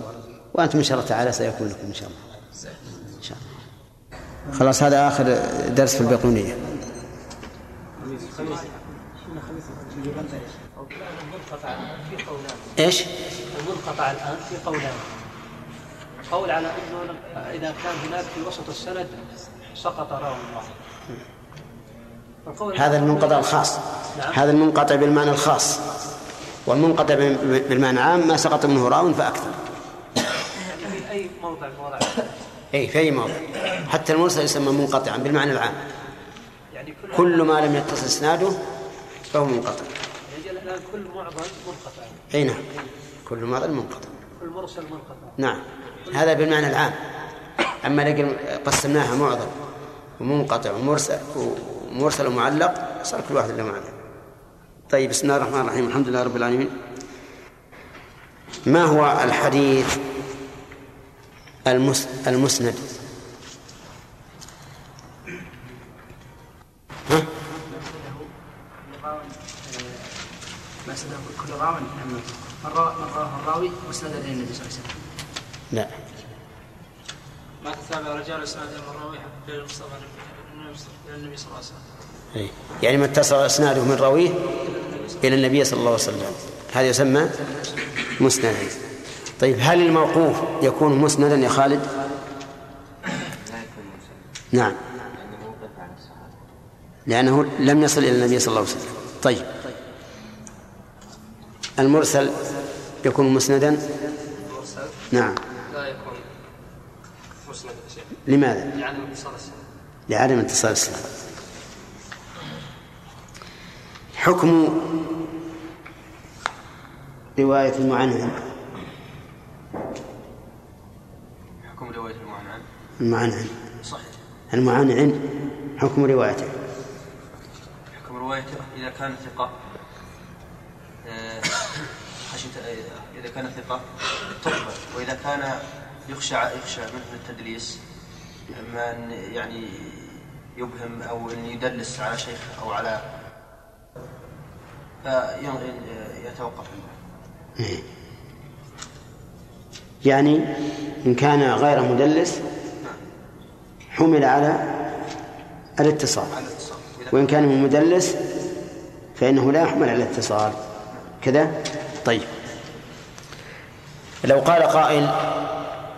وأنتم إن شاء الله تعالى سيكون لكم إن شاء الله. إن شاء الله. خلاص هذا آخر درس في البيقونية إيش؟ المنقطع الآن في قولان. قول على أنه إذا كان هناك في وسط السند سقط راوي واحد هذا المنقطع الخاص. هذا المنقطع بالمعنى الخاص. والمنقطع بالمعنى العام ما سقط منه راو أي موضع أي في أي موضع. حتى المرسل يسمى منقطعا بالمعنى العام. يعني كل كل ما لم يتصل إسناده فهو منقطع. يعني الآن كل معضل منقطع. أي نعم. كل ما ظل منقطع. كل مرسل منقطع. نعم. هذا بالمعنى العام. أما لكن قسمناها معضل ومنقطع ومرسل ومرسل ومعلق صار كل واحد له معلق طيب بسم الله الرحمن الرحيم. الحمد لله رب العالمين. ما هو الحديث المسند ها؟ مسند كل راو من را- من رواه الراوي مسندا إلى النبي صلى الله عليه وسلم لا ما تتابع رجال اسناد المراويح غير المصطفى إلى النبي صلى الله عليه وسلم. يعني ما اتصل إسناده من راويه إلى النبي صلى الله عليه وسلم هذا يسمى مسندا طيب هل الموقوف يكون مسندا يا خالد؟ نعم. لأنه لم يصل إلى النبي صلى الله عليه وسلم. طيب. المرسل يكون مسندا؟ نعم. لا يكون مسند شيء لماذا؟ يعني اتصال السنة لعدم حكم رواية المعنعن حكم رواية المعنعن؟ المعنعن. صحيح. المعنعن حكم روايته. حكم روايته إذا كان ثقة. آه، خشية آه، إذا كان ثقة تقبل. وإذا كان يخشى يخشى منه التدليس من يعني يبهم أو أن يدلس على شيخ أو على فيتوقف عنه يعني إن كان غير مدلس حمل على الاتصال. وإن كان مدلس فإنه لا يحمل على الاتصال. كذا؟ طيب. لو قال قائل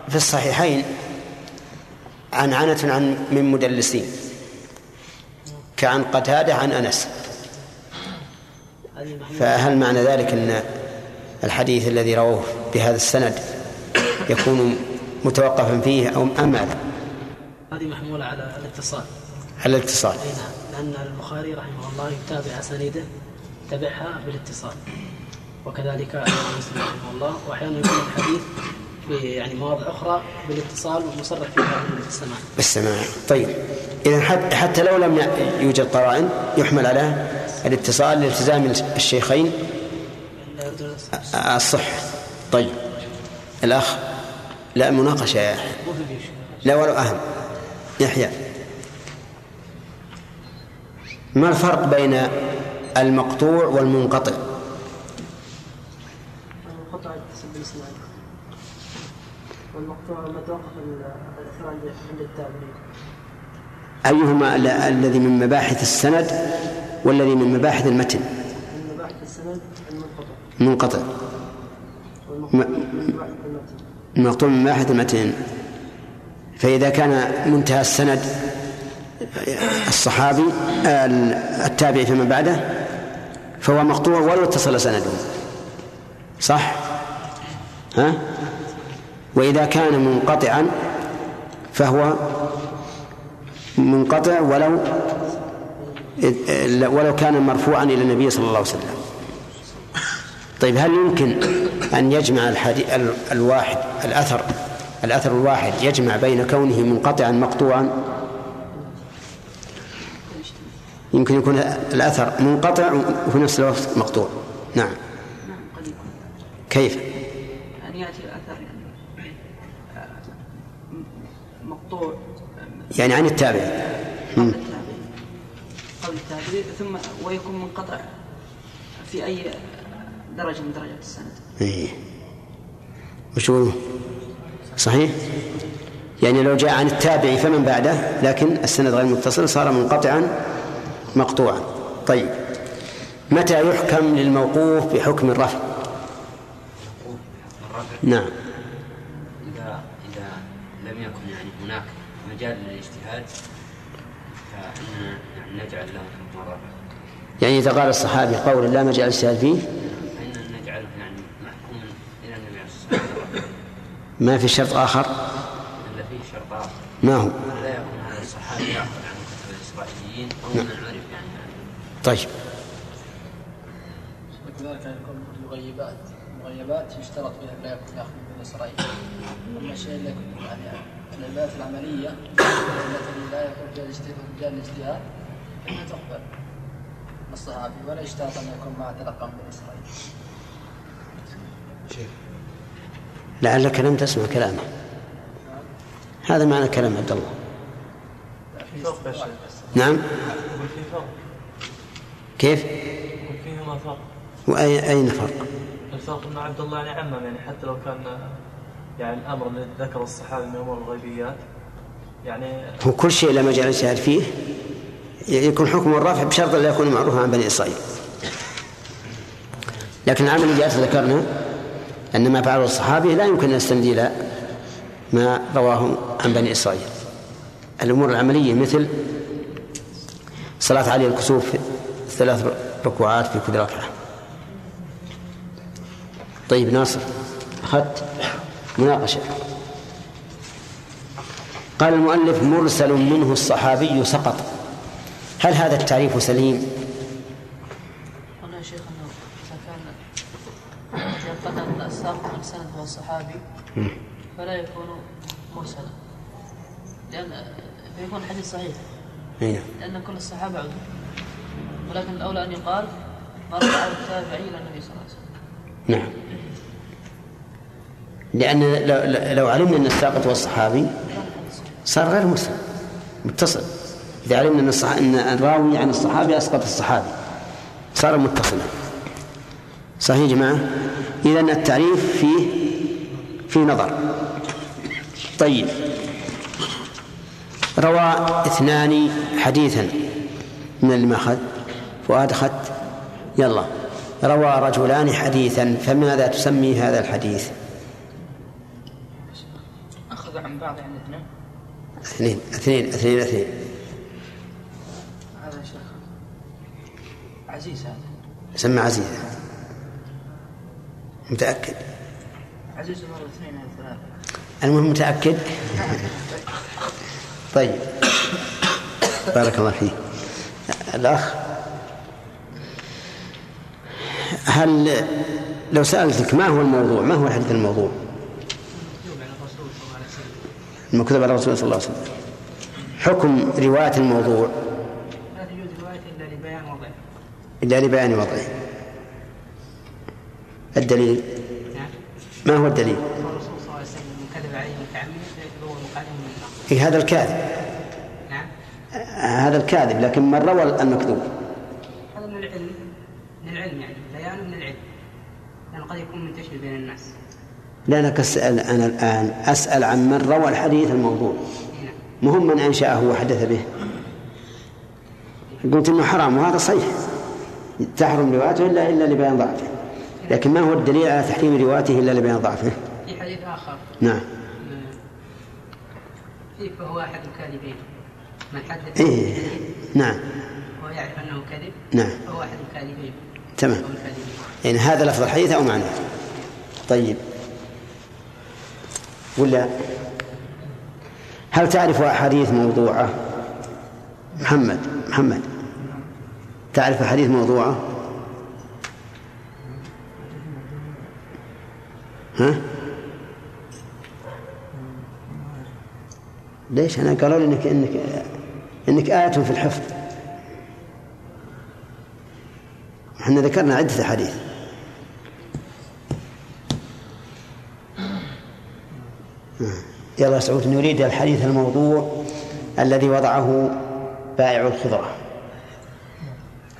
في الصحيحين عن عنة عن من مدلسين كعن قتادة عن أنس. فهل معنى ذلك أن الحديث الذي رووه بهذا السند يكون متوقفا فيه أو أم ماذا؟ هذه محمولة على الاتصال. على الاتصال. أي نعم. لأن البخاري رحمه الله يتابع أسانيده تبعها بالاتصال. وكذلك مسلم رحمه الله. وأحيانا يكون الحديث في يعني مواضع أخرى بالاتصال ومصرح فيها بالسماع. بالسماع. طيب. إذا حتى, حتى لو لم يوجد قرائن يحمل على الاتصال لالتزام الشيخين. الصحة طيب. الأخ. لا مناقشة. يا أخي لا ولو أهم. يحيى. ما الفرق بين المقطوع والمنقطع؟ المنقطع بالإسناد. والمقطوع ما توقف الأثر عند التابعين أيهما ال- الذي من مباحث السند والذي من مباحث المتن؟ من مباحث السند المنقطع. منقطع. والمقطوع من مباحث المتن. المقطوع من مباحث المتن فإذا كان منتهى السند الصحابي ال- التابعي فيما بعده فهو مقطوع ولو اتصل سنده. صح؟ ها؟ وإذا كان منقطعا فهو منقطع ولو ولو كان مرفوعا إلى النبي صلى الله عليه وسلم. طيب هل يمكن أن يجمع الحديث الواحد الأثر الأثر الواحد يجمع بين كونه منقطعا مقطوعا؟ يمكن يكون الأثر منقطع وفي نفس الوقت مقطوع. نعم. كيف؟ يعني يأتي الأثر يعني آه، مقطوع. يعني عن التابع. قبل التابعي ثم ويكون منقطع في أي درجة من درجات السند. إيه. وش هو صحيح؟ يعني لو جاء عن التابع فمن بعده لكن السند غير متصل صار منقطعا مقطوعا. طيب. متى يحكم للموقوف بحكم الرفع؟ الرفع نعم. إذا إذا لم يكن يعني هناك مجال للاجتهاد فإننا يعني نجعل له حكم الرفع يعني إذا قال الصحابي قول لا مجال الاجتهاد فيه فإننا نجعله يعني محكوما إلى النبي عليه الصلاة والسلام ما في شرط آخر؟ إلا فيه شرط آخر. ما هو؟ لا يكون هذا الصحابي يأخذ عن كتب الإسرائيليين أو من عرف يعني. طيب. وكذلك يكون المغيبات. المغيبات يشترط فيها لا يكون ياخذ من إسرائيل. أما الشيء اللي يكون يعني العبادات العملية التي لا يكون فيها الاجتهاد الاجتهاد فانها تقبل الصحابي ولا يشترط أن يكون معه تلقى من إسرائيل. لعلك لم تسمع كلامه. هذا معنى كلام عبد الله. فرق نعم. فرق كيف؟ فيهما فرق وأي أين الفرق؟ الفرق أن عبد الله يعني عمم يعني حتى لو كان يعني الأمر اللي ذكر الصحابي من أمور الغيبيات يعني هو كل شيء لا مجال الاجتهاد فيه يكون حكم الرفع بشرط لا يكون معروفا عن بني إسرائيل. لكن العمليات ذكرنا أن ما فعله الصحابي لا يمكن أن نستند إلى ما رواه عن بني إسرائيل. الأمور العملية مثل صلاة علي الكسوف ثلاث ركوعات في كل ركعة. طيب ناصر أخذت مناقشة. قال المؤلف مرسل منه الصحابي سقط. هل هذا التعريف سليم قلنا يا شيخ أنه إذا كان يعتقد أن الساق من السند هو الصحابي فلا يكون مرسلا لأن فيكون حديث صحيح. أي. لأن كل الصحابة عدل ولكن الأولى أن يقال ما رفعه التابعي إلى النبي صلى الله عليه وسلم. نعم. لأن لو, لو علمنا أن الساقط هو الصحابي صار غير مسلم. متصل. إذا علمنا أن, الصح... أن الراوي عن الصحابي أسقط الصحابي. صار متصلا. صحيح يا جماعة؟ إذا التعريف فيه في نظر. طيب. روى اثنان حديثا. من اللي ما أخذ؟ فؤاد أخذت يلا. روى رجلان حديثا. فماذا تسمي هذا الحديث؟ أخذ عن بعض عن اثنين. اثنين. اثنين. اثنين. اثنين. هذا شيخ. عزيز هذا. سمى عزيز. متأكد؟ عزيز مرة اثنين أو ثلاثة. المهم متأكد؟ (laughs) طيب. بارك الله فيك. الأخ هل لو سألتك ما هو الموضوع؟ ما هو الحديث الموضوع؟ المكتوب على الرسول صلى الله عليه وسلم. حكم رواية الموضوع. لا تجوز رواية إلا لبيان وضعه. إلا لبيان وضعه. الدليل؟ ما هو الدليل الرسول صلى الله عليه وسلم من كذب عليه متعمدا فهو مقادم من إيه هذا الكاذب. نعم. هذا الكاذب لكن من روى المكذوب. هذا من العلم. للعلم يعني بيان من العلم. لأنه قد يكون منتشر بين الناس. لأنك أسأل أنا الآن أسأل عن من روى الحديث الموضوع. مهم من أنشأه وحدث به. قلت إنه حرام وهذا صحيح. تحرم روايته إلا إلا لبيان ضعفه. لكن ما هو الدليل على تحريم روايته إلا لبيان ضعفه؟ في حديث آخر. نعم. فهو أحد الكاذبين. من حدث إيه نعم. وهو يعرف أنه كذب نعم. فهو أحد الكاذبين. تمام. يعني هذا لفظ الحديث أو معناه؟ طيب. ولا؟ هل تعرف أحاديث موضوعة؟ محمد محمد. تعرف أحاديث موضوعة؟ ها؟ ليش؟ أنا قالوا لي إنك إنك إنك آية في الحفظ. إحنا ذكرنا عدة أحاديث. يلا سعود نريد الحديث الموضوع الذي وضعه بائع الخضرة.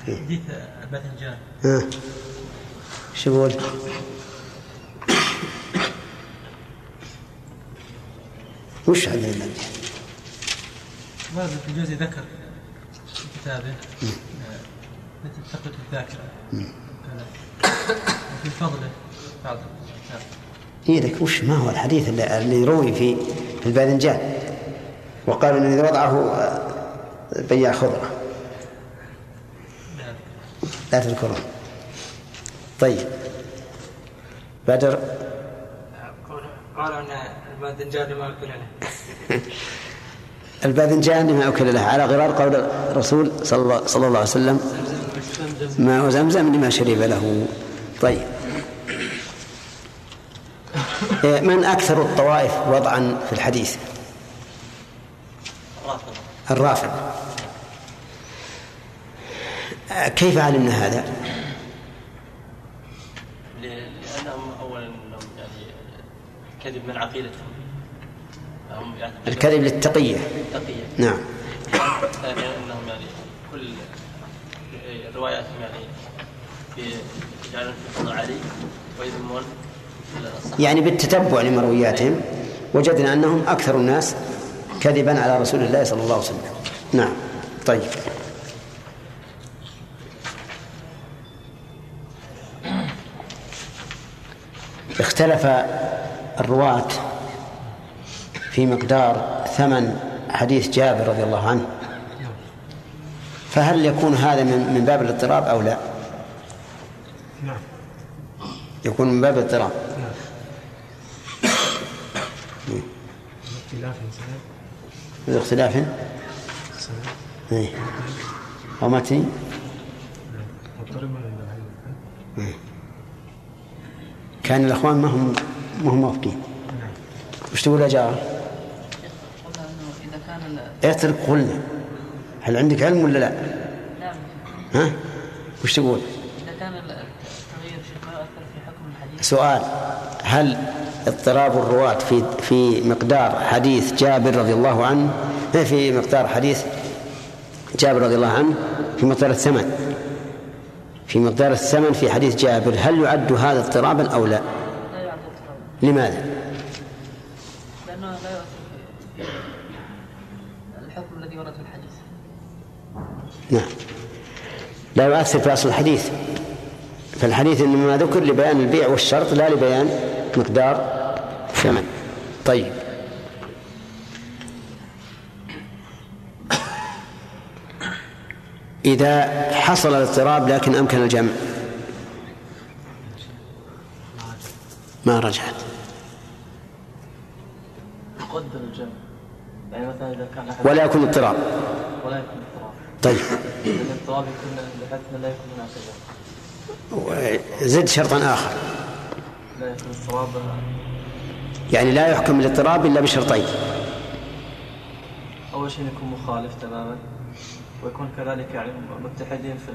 حديث باذنجان ها؟ شو يقول؟ وش هذا الذي؟ ابن الجوزي ذكر في كتابه؟ آه، تقوية الذاكرة. كذا. وفي فضله. بعض الكتاب إيه لك وش ما هو الحديث اللي, اللي روي في في الباذنجان؟ وقالوا إن إذا وضعه آه، بياع خضرة. لا تذكرون طيب. بدر؟ قالوا أن الباذنجان ما يكون له (laughs) الباذنجان لما أكل له. على غرار قول الرسول صلى الله, صلى الله عليه وسلم ماء زمزم لما شرب له. طيب. إيه، من أكثر الطوائف وضعا في الحديث؟ الرافض. كيف علمنا هذا؟ لأنهم أولا يعني كذب من عقيدتهم. هم الكذب للتقية. تقية نعم. يعني كل رواياتهم يعني يجعلون في علي ويذمون. يعني بالتتبع لمروياتهم وجدنا أنهم أكثر الناس كذبا على رسول الله صلى الله عليه وسلم. نعم. طيب. اختلف الرواة في مقدار ثمن حديث جابر رضي الله عنه. فهل يكون هذا من من باب الاضطراب أو لا؟ نعم. يكون من باب الاضطراب. اختلاف سنة ذو اختلاف إيه. أو ولا لا؟ كان الأخوان ما هم ما هم موافقين. وش تقول يا جار؟ قلنا انه اذا كان ال- اترك قلنا هل عندك علم ولا لا؟ نعم ها؟ وش تقول؟ إذا كان ال- التغيير ما يؤثر في حكم الحديث سؤال هل اضطراب الرواة في في مقدار حديث جابر رضي الله عنه في مقدار حديث جابر رضي الله عنه في مقدار الثمن في مقدار الثمن في حديث جابر هل يعد هذا اضطرابا أو لا؟ لا يعد اضطراب لماذا؟ لأنه لا يؤثر في نعم. لا يؤثر في أصل الحديث. فالحديث إنما ذكر لبيان البيع والشرط لا لبيان مقدار الثمن. طيب. إذا حصل الاضطراب لكن أمكن الجمع. ما رجعت. يقدر الجمع. يعني مثلا إذا كان ولا يكون اضطراب. ولا يكون. طيب. زد شرطا آخر. يعني لا يحكم الاضطراب إلا بشرطين. أول شيء يكون مخالف تماما ويكون كذلك يعني متحدين في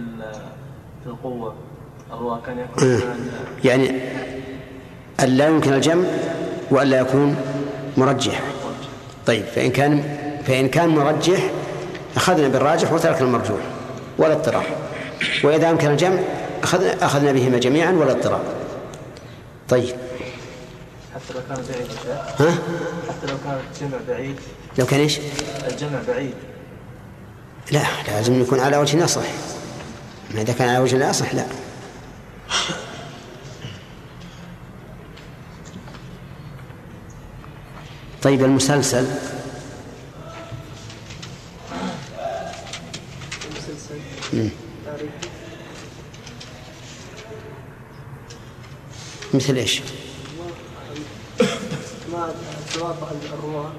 في القوة. الرواة كان يكون. مثلاً يعني أن لا يمكن الجمع وأن لا يكون مرجح. طيب فإن كان فإن كان مرجح أخذنا بالراجح وتركنا المرجوح ولا اضطراب. وإذا أمكن الجمع أخذنا أخذنا بهما جميعا ولا اضطراب. طيب. حتى لو كان بعيد ها؟ حتى لو كان الجمع بعيد. لو كان إيش؟ الجمع بعيد. لا لازم يكون على وجه الأصح ما إذا كان على وجه الأصح لا. طيب المسلسل المسلسل مم. تعريف مثل إيش؟ ما تواطأ الرواة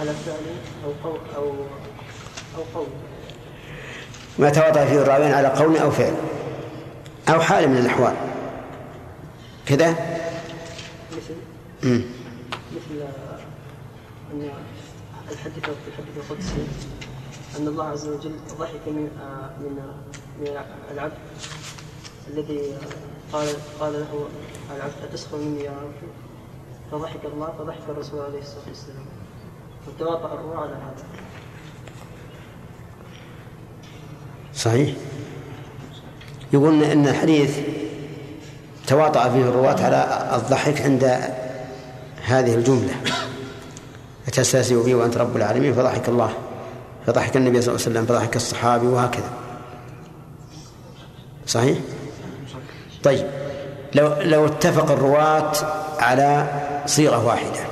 على فعل أو قول أو أو قول. ما تواطأ فيه الراويين على قول أو فعل. أو حال من الأحوال. كذا؟ مثل. مثل أن الحديث في الحديث القدسي أن الله عز وجل ضحك من من من العبد الذي قال قال له العبد أتسخر مني يا رب؟ فضحك الله فضحك الرسول عليه الصلاة والسلام. وتواطأ الروح على هذا. صحيح. يقول إن الحديث تواطأ فيه الرواة على الضحك عند هذه الجملة. أتستهزئ بي وأنت رب العالمين؟ فضحك الله. فضحك النبي صلى الله عليه وسلم فضحك الصحابي وهكذا صحيح؟ طيب لو لو اتفق الرواة على صيغة واحدة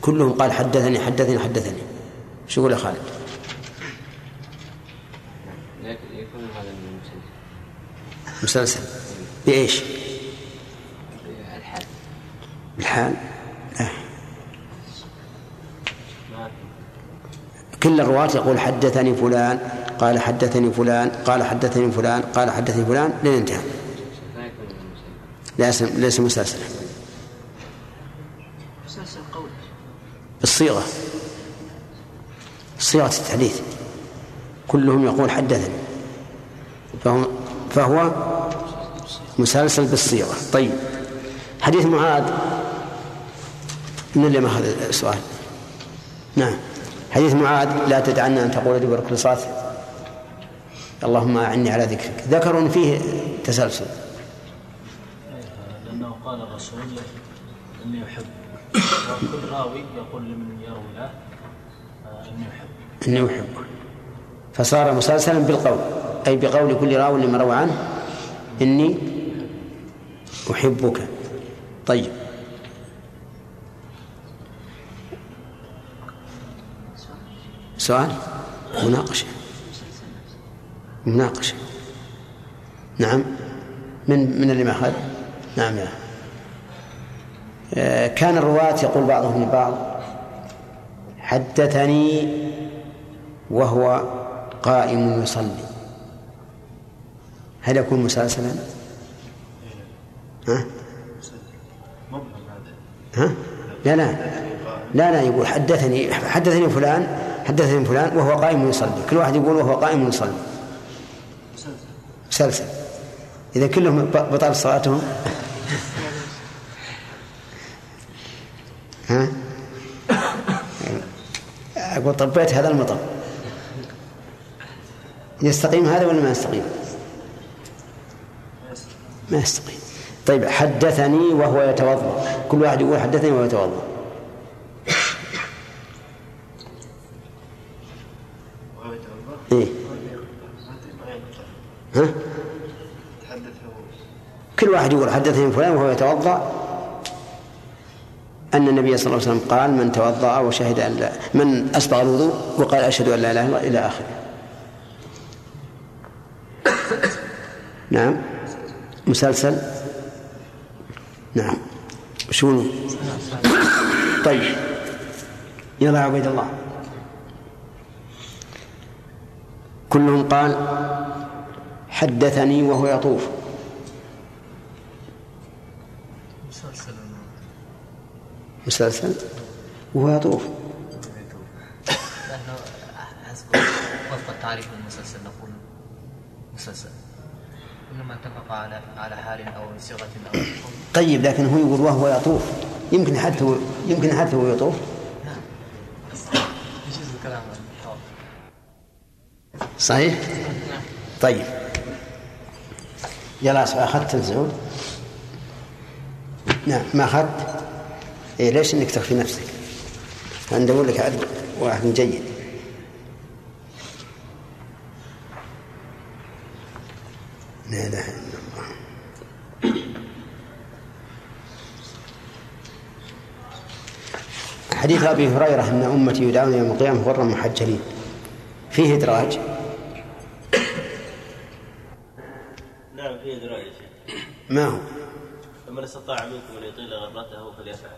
كلهم قال حدثني حدثني حدثني شو يقول يا خالد؟ يكون هذا من المسلسل مسلسل بإيش؟ الحال الحال لا كل الرواة يقول حدثني فلان قال حدثني فلان قال حدثني فلان قال حدثني فلان لين انتهى ليس ليس مسلسلا مسلسل قول. بالصيغة. صيغة التحديث. كلهم يقول حدثني. فهو فهو مسلسل بالصيغة. طيب. حديث معاذ. من اللي ما هذا السؤال؟ نعم. حديث معاذ لا تدعنا أن تقول دبر كل صلاة. اللهم أعني على ذكرك. ذكروا أن فيه تسلسل. لأنه قال الرسول إني أحب. وكل راوي يقول لمن يروي له آه، إني أحب. إني أحبك فصار مسلسلا بالقول. أي بقول كل راو لما روى عنه إني أحبك. طيب. سؤال مناقشة. مناقشة. نعم. من من اللي ما أخذ نعم يا. آه، كان الرواة يقول بعضهم لبعض حدثني وهو قائم يصلي. هل يكون مسلسلا؟ ها؟ ها؟ لا لا. لا لا يقول حدثني حدثني فلان حدثني فلان وهو قائم يصلي. كل واحد يقول وهو قائم يصلي. مسلسل. إذا كلهم بطل صلاتهم. (laughs) ها؟ أقول طبيت هذا المطر. يستقيم هذا ولا ما يستقيم؟ ما يستقيم. طيب حدثني وهو يتوضأ. كل واحد يقول حدثني وهو يتوضأ وهو يتوضا إيه؟ ها؟ كل واحد يقول حدثني فلان وهو يتوضأ. أن النبي صلى الله عليه وسلم قال من توضأ وشهد أن لا من أسبغ الوضوء وقال أشهد أن لا إله إلا الله إلى آخره. نعم. مسلسل؟ نعم. شنو؟ طيب. يلا عبيد الله. كلهم قال حدثني وهو يطوف. مسلسل. مسلسل وهو يطوف. وفق التعريف المسلسل نقول مسلسل. إنما اتفق على على حال صيغة أو حكم طيب لكن هو يقول وهو يطوف. يمكن حتى يمكن حتى هو يطوف يجوز الكلام عن الحوار صحيح؟ طيب. يلا أخذت الزعود نعم ما أخذت؟ إيه ليش إنك تخفي نفسك؟ ندور لك عد واحد جيد. لا إله إلا الله. حديث أبي هريرة أن أمتي يدعون يوم القيامة غرا محجلين. فيه إدراج نعم في إدراج يا شيخ ما هو؟ فمن استطاع منكم أن يطيل غرته فليفعل.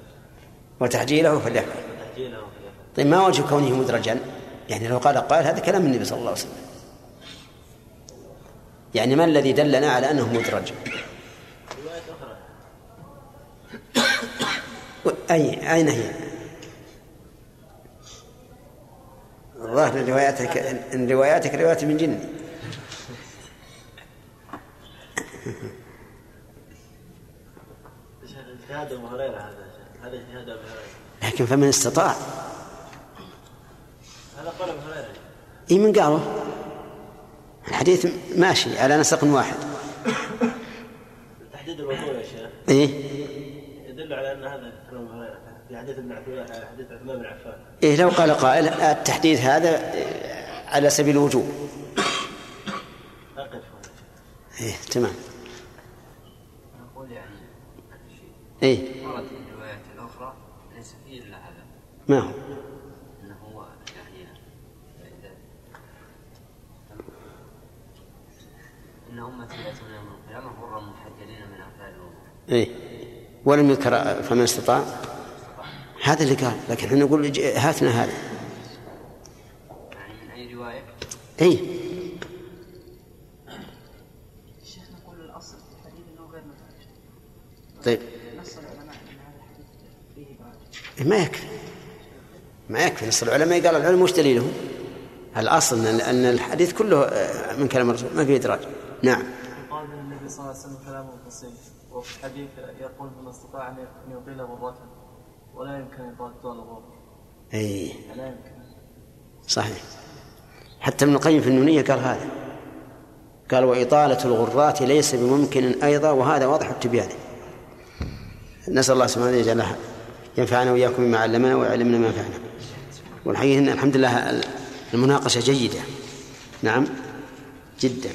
وتحجيله فليفعل. وتحجيله فليفعل. طيب ما وجه كونه مدرجا؟ يعني لو قال قال هذا كلام النبي صلى الله عليه وسلم. يعني ما الذي دلنا على أنه مدرج؟ رواية أخرى. (coughs) أي أين هي؟ الظاهر إن رواياتك إن رواياتك روايات من جني (laughs) اجتهاد ابو هريره هذا. هذا اجتهاد ابو هريرة. لكن فمن استطاع. هذا قول ابو هريرة. اي من قاله؟ الحديث ماشي على نسق واحد. تحديد الوضوء يا شيخ. إيه. يدل على أن هذا كلام ابو هريرة. في حديث ابن حديث عثمان بن عفان. إيه لو قال قائل التحديد هذا على سبيل الوجوب. أقف إيه تمام نقول يعني إيه. ورد في الروايات الأخرى ليس فيه إلا هذا. ما هو؟ أنه هو يعني إن أمتي يأتون يوم القيامة غرا محجلين من أثار الوضوء. إيه. ولم يذكر فمن استطاع؟ هذا اللي قال لكن إحنا نقول هاتنا هذا. يعني من أي رواية؟ اي الشيخ نقول الاصل في الحديث انه غير متعجب طيب نص العلماء ان هذا الحديث فيه ابراج ما يكفي. ما يكفي. نص العلماء قال العلم وش دليلهم؟ الاصل ان أن الحديث كله آه، من كلام الرسول؟ ما فيه ادراج نعم. يقال من النبي صلى الله عليه وسلم كلامه فصيح وفي الحديث يقول من استطاع أن يطيل غرته ولا يمكن أن يطول الغر أي. لا يمكن. صحيح. حتى ابن القيم في النونية قال هذا. قال وإطالة الغرات ليس بممكن أيضا وهذا واضح التبيان. نسأل الله سبحانه وتعالى يجعلها ينفعنا وإياكم بما علمنا ويعلمنا ما ينفعنا والحقيقة إن الحمد لله المناقشة جيدة. نعم؟ جدا.